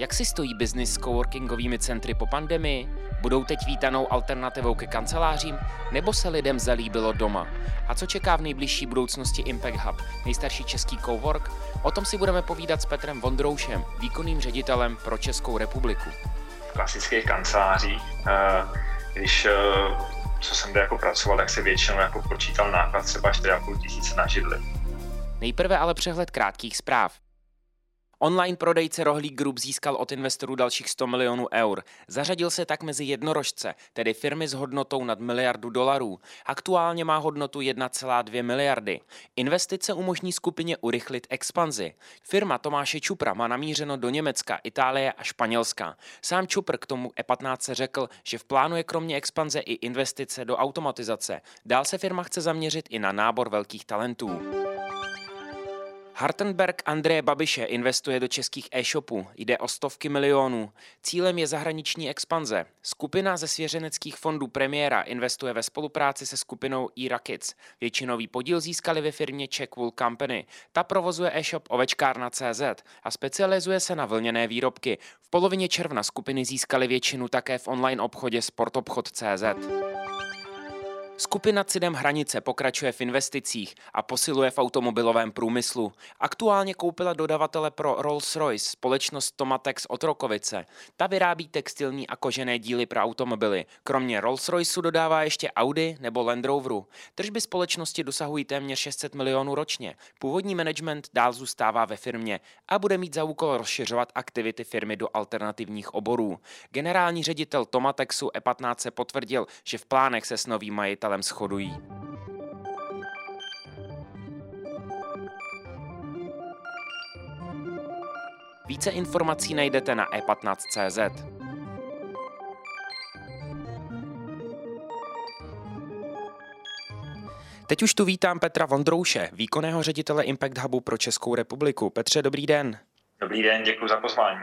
Jak si stojí biznis s coworkingovými centry po pandemii? Budou teď vítanou alternativou ke kancelářím? Nebo se lidem zalíbilo doma? A co čeká v nejbližší budoucnosti Impact Hub, nejstarší český cowork? O tom si budeme povídat s Petrem Vondroušem, výkonným ředitelem pro Českou republiku. V klasických kancelářích, eh, když eh, co jsem jako pracoval, tak se většinou jako počítal náklad třeba 4,5 tisíce na židli. Nejprve ale přehled krátkých zpráv. Online prodejce Rohlík Group získal od investorů dalších 100 milionů eur. Zařadil se tak mezi jednorožce, tedy firmy s hodnotou nad miliardu dolarů. Aktuálně má hodnotu 1,2 miliardy. Investice umožní skupině urychlit expanzi. Firma Tomáše Čupra má namířeno do Německa, Itálie a Španělska. Sám Čupr k tomu E15 řekl, že v plánu je kromě expanze i investice do automatizace. Dál se firma chce zaměřit i na nábor velkých talentů. Hartenberg Andreje Babiše investuje do českých e-shopů. Jde o stovky milionů. Cílem je zahraniční expanze. Skupina ze svěřeneckých fondů premiéra investuje ve spolupráci se skupinou e-Rackets. Většinový podíl získali ve firmě Checkwool Company. Ta provozuje e-shop ovečkárna.cz a specializuje se na vlněné výrobky. V polovině června skupiny získali většinu také v online obchodě sportobchod.cz. Skupina Cidem Hranice pokračuje v investicích a posiluje v automobilovém průmyslu. Aktuálně koupila dodavatele pro Rolls-Royce společnost Tomatex Otrokovice. Ta vyrábí textilní a kožené díly pro automobily. Kromě Rolls-Royceu dodává ještě Audi nebo Land Roveru. Tržby společnosti dosahují téměř 600 milionů ročně. Původní management dál zůstává ve firmě a bude mít za úkol rozšiřovat aktivity firmy do alternativních oborů. Generální ředitel Tomatexu E15 se potvrdil, že v plánech se s novým majitelem majitelem shodují. Více informací najdete na e15.cz. Teď už tu vítám Petra Vondrouše, výkonného ředitele Impact Hubu pro Českou republiku. Petře, dobrý den. Dobrý den, děkuji za pozvání.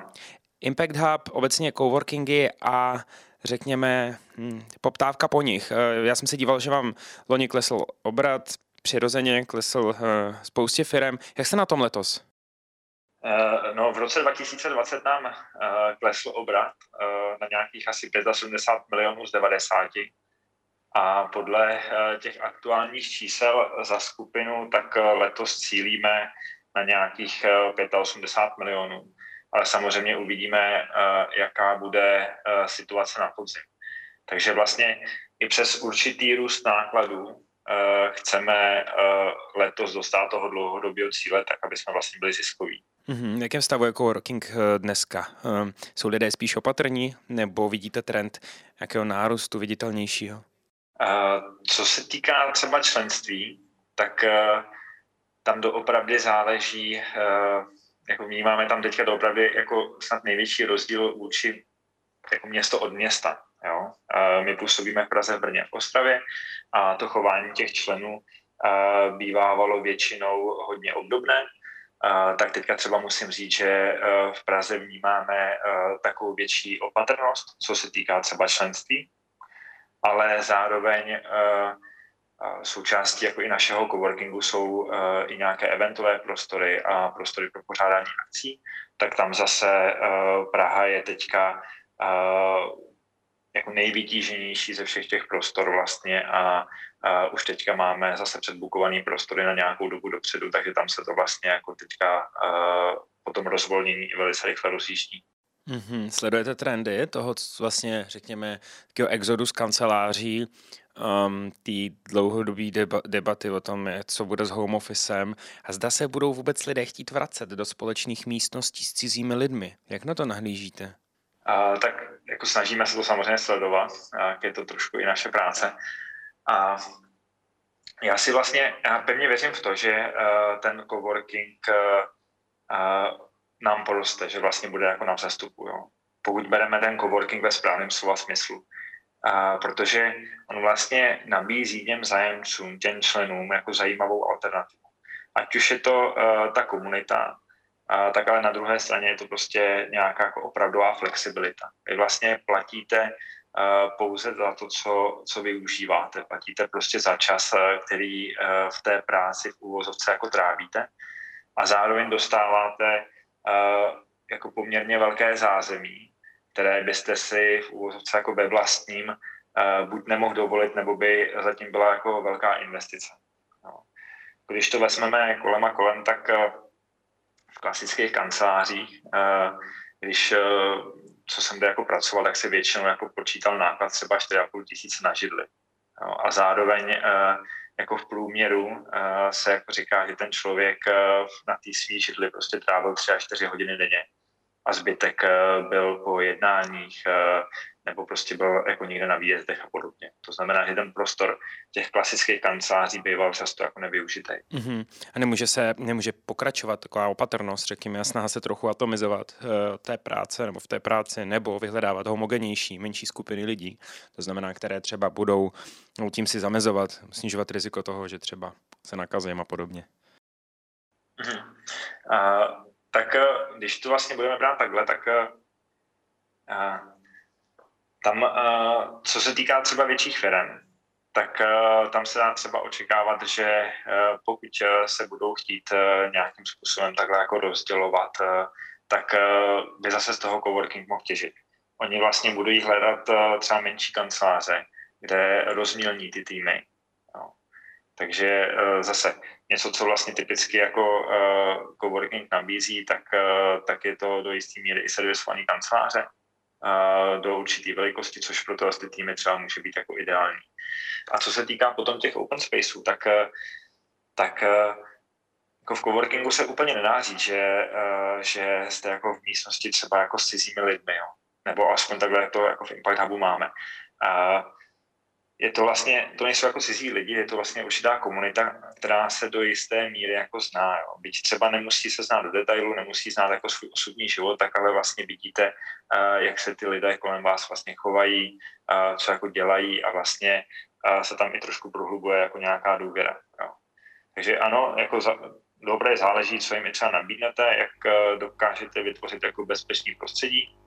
Impact Hub, obecně coworkingy a řekněme, hm, poptávka po nich. Eh, já jsem se díval, že vám loni klesl obrat, přirozeně klesl eh, spoustě firm. Jak se na tom letos? Eh, no, v roce 2020 nám klesl obrat na nějakých asi 75 milionů z 90. A podle těch aktuálních čísel za skupinu, tak letos cílíme na nějakých 85 milionů ale samozřejmě uvidíme, eh, jaká bude eh, situace na podzim. Takže vlastně i přes určitý růst nákladů eh, chceme letos dostat toho dlouhodobého cíle, tak aby jsme vlastně byli ziskoví. Mm-hmm. Jakém stavu jako working dneska? Jsou lidé spíš opatrní nebo vidíte trend jakého nárůstu viditelnějšího? Co se týká třeba členství, tak tam doopravdy záleží jako vnímáme tam teďka opravdu jako snad největší rozdíl vůči jako město od města. Jo? My působíme v Praze, v Brně, v Ostravě a to chování těch členů bývávalo většinou hodně obdobné. Tak teďka třeba musím říct, že v Praze vnímáme takovou větší opatrnost, co se týká třeba členství, ale zároveň součástí jako i našeho coworkingu jsou eh, i nějaké eventové prostory a prostory pro pořádání akcí, tak tam zase eh, Praha je teďka eh, jako nejvytíženější ze všech těch prostor vlastně a, a už teďka máme zase předbukovaný prostory na nějakou dobu dopředu, takže tam se to vlastně jako teďka uh, po tom rozvolnění velice rychle rozjíždí. Mm-hmm. Sledujete trendy toho vlastně, řekněme, takového exodu z kanceláří um, té dlouhodobé deba- debaty o tom, co bude s home officem a zda se budou vůbec lidé chtít vracet do společných místností s cizími lidmi. Jak na to nahlížíte? Uh, tak jako snažíme se to samozřejmě sledovat, uh, je to trošku i naše práce. A já si vlastně, já pevně věřím v to, že uh, ten coworking uh, nám poroste, že vlastně bude jako na vzestupu. Jo. Pokud bereme ten coworking ve správném slova smyslu a protože on vlastně nabízí těm zájemcům, těm členům jako zajímavou alternativu. Ať už je to uh, ta komunita, a, tak ale na druhé straně je to prostě nějaká jako opravdová flexibilita. Vy vlastně platíte pouze za to, co, co využíváte. Platíte prostě za čas, který v té práci v úvozovce jako trávíte a zároveň dostáváte jako poměrně velké zázemí, které byste si v úvozovce jako ve vlastním buď nemohl dovolit, nebo by zatím byla jako velká investice. No. Když to vezmeme kolem a kolem, tak v klasických kancelářích, když co jsem jako pracoval, tak si většinou jako počítal náklad třeba 4,5 tisíce na židli. No, a zároveň jako v průměru uh, se jako říká, že ten člověk uh, na té svý židli prostě trávil 3 až 4 hodiny denně a zbytek uh, byl po jednáních, nebo prostě byl jako někde na výjezdech a podobně. To znamená, že ten prostor těch klasických kanceláří býval často jako nevyužitý. Mm-hmm. A nemůže se, nemůže pokračovat taková opatrnost, řekněme, a snaha se trochu atomizovat uh, té práce nebo v té práci, nebo vyhledávat homogenější, menší skupiny lidí, to znamená, které třeba budou no, tím si zamezovat, snižovat riziko toho, že třeba se nakazujeme a podobně. Mm-hmm. Uh, tak když to vlastně budeme brát takhle, tak uh, tam, eh, co se týká třeba větších firm, tak eh, tam se dá třeba očekávat, že eh, pokud se budou chtít nějakým způsobem takhle jako rozdělovat, tak by zase z toho coworking mohl těžit. Oni vlastně budou hledat třeba menší kanceláře, kde rozmělní ty týmy. No. Takže zase něco, co vlastně typicky jako coworking nabízí, tak, tak je to do jisté míry i servisovaný kanceláře do určité velikosti, což pro to ty týmy třeba může být jako ideální. A co se týká potom těch open spaceů, tak, eh, tak eh, jako v coworkingu se úplně nedá říct, že, eh, že jste jako v místnosti třeba jako s cizími lidmi, jo. nebo aspoň takhle to jako v Impact Hubu máme je to vlastně, to nejsou jako cizí lidi, je to vlastně určitá komunita, která se do jisté míry jako zná. Jo. Byť třeba nemusí se znát do detailu, nemusí znát jako svůj osobní život, tak ale vlastně vidíte, uh, jak se ty lidé kolem vás vlastně chovají, uh, co jako dělají a vlastně uh, se tam i trošku prohlubuje jako nějaká důvěra. Jo. Takže ano, jako za, dobré záleží, co jim třeba nabídnete, jak dokážete vytvořit jako bezpečný prostředí,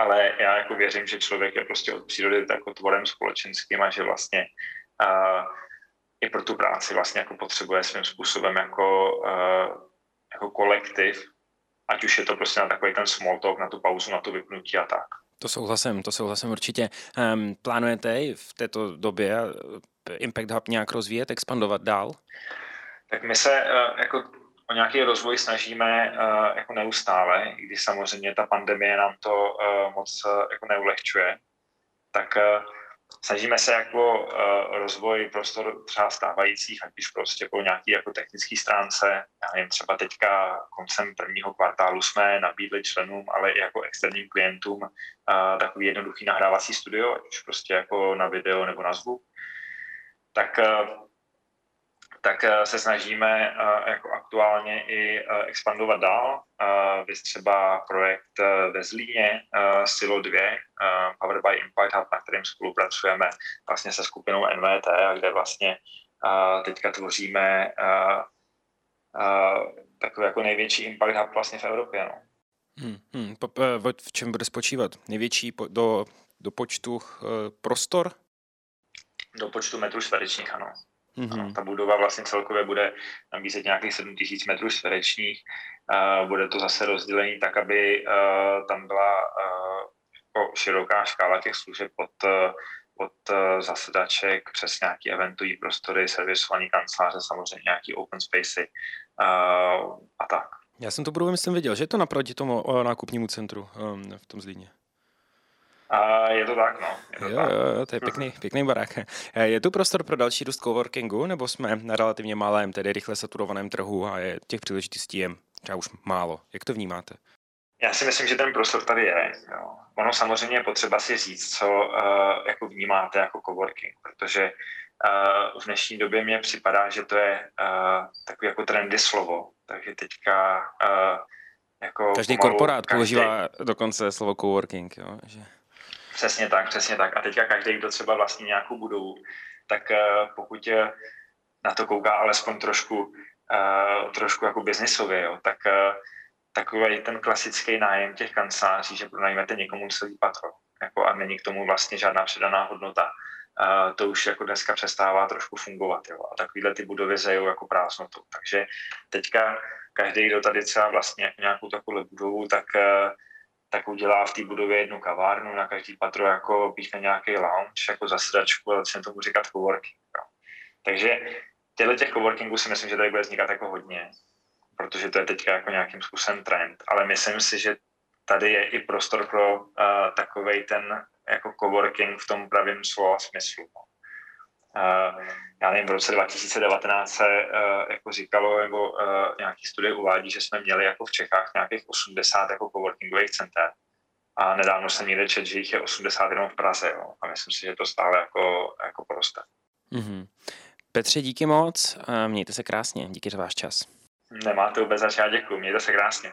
ale já jako věřím, že člověk je prostě od přírody jako tvorem společenským a že vlastně uh, i pro tu práci vlastně jako potřebuje svým způsobem jako, uh, jako kolektiv, ať už je to prostě na takový ten small talk, na tu pauzu, na to vypnutí a tak. To souhlasím, to souhlasím určitě. Um, plánujete v této době Impact Hub nějak rozvíjet, expandovat dál? Tak my se uh, jako o nějaký rozvoj snažíme uh, jako neustále, i když samozřejmě ta pandemie nám to uh, moc uh, jako neulehčuje, tak uh, snažíme se jako uh, rozvoj prostor třeba stávajících, ať už prostě po nějaký jako technický stránce, já nevím, třeba teďka koncem prvního kvartálu jsme nabídli členům, ale i jako externím klientům uh, takový jednoduchý nahrávací studio, ať už prostě jako na video nebo na zvuk. Tak uh, tak eh, se snažíme eh, jako aktuálně i eh, expandovat dál. Vy třeba projekt ve Zlíně Silo 2, Powered by Impact Hub, na kterém spolupracujeme vlastně se skupinou NVT, a kde vlastně teďka tvoříme takový jako největší Impact Hub vlastně v Evropě. No. Hmm, hmm. V čem bude spočívat? Největší do, do počtu prostor? Do počtu metrů čtverečních, ano. Mm-hmm. Ta budova vlastně celkově bude nabízet nějakých 7000 metrů čtverečních. Bude to zase rozdělení tak, aby uh, tam byla uh, široká škála těch služeb od, od uh, zasedaček přes nějaký eventový prostory, servisovaný kanceláře, samozřejmě nějaký open spacey a tak. Já jsem to budu myslím viděl, že je to naproti tomu nákupnímu centru um, v tom Zlíně. A je to tak, no. Je to jo, tak. jo, to je pěkný, pěkný barák. Je tu prostor pro další růst coworkingu, nebo jsme na relativně malém, tedy rychle saturovaném trhu a je těch příležitostí je třeba už málo? Jak to vnímáte? Já si myslím, že ten prostor tady je. Jo. Ono samozřejmě je potřeba si říct, co uh, jako vnímáte jako coworking, protože uh, v dnešní době mně připadá, že to je uh, takový jako trendy slovo, takže teďka uh, jako Každý pomalu, korporát každý... používá dokonce slovo coworking, jo, že... Přesně tak, přesně tak. A teďka každý, kdo třeba vlastní nějakou budovu, tak eh, pokud na to kouká alespoň trošku uh, trošku jako biznisově, jo, tak takový ten klasický nájem těch kanceláří, že pronajmete někomu celý patro jako a není k tomu vlastně žádná předaná hodnota. To už jako dneska přestává trošku fungovat. Jo. A takovýhle ty budovy zajou jako prázdnotou. Takže teďka každý, kdo tady třeba vlastně nějakou takovou budovu, tak, tak udělá v té budově jednu kavárnu, na každý patro jako píchne nějaký lounge, jako zasedačku, ale začne tomu říkat coworking. Jo. Takže těchto těch coworkingů si myslím, že tady bude vznikat jako hodně, protože to je teďka jako nějakým způsobem trend, ale myslím si, že tady je i prostor pro uh, takovej ten jako coworking v tom pravém slova smyslu. Uh, já nevím, v roce 2019 se uh, jako říkalo, nebo uh, nějaký studie uvádí, že jsme měli jako v Čechách nějakých 80 jako coworkingových center. A nedávno se někde čet, že jich je 80 jenom v Praze. Jo. A myslím si, že to stále jako, jako poroste. Mm-hmm. Petře, díky moc. Mějte se krásně. Díky za váš čas. Nemáte vůbec zač, já děkuji. Mějte se krásně.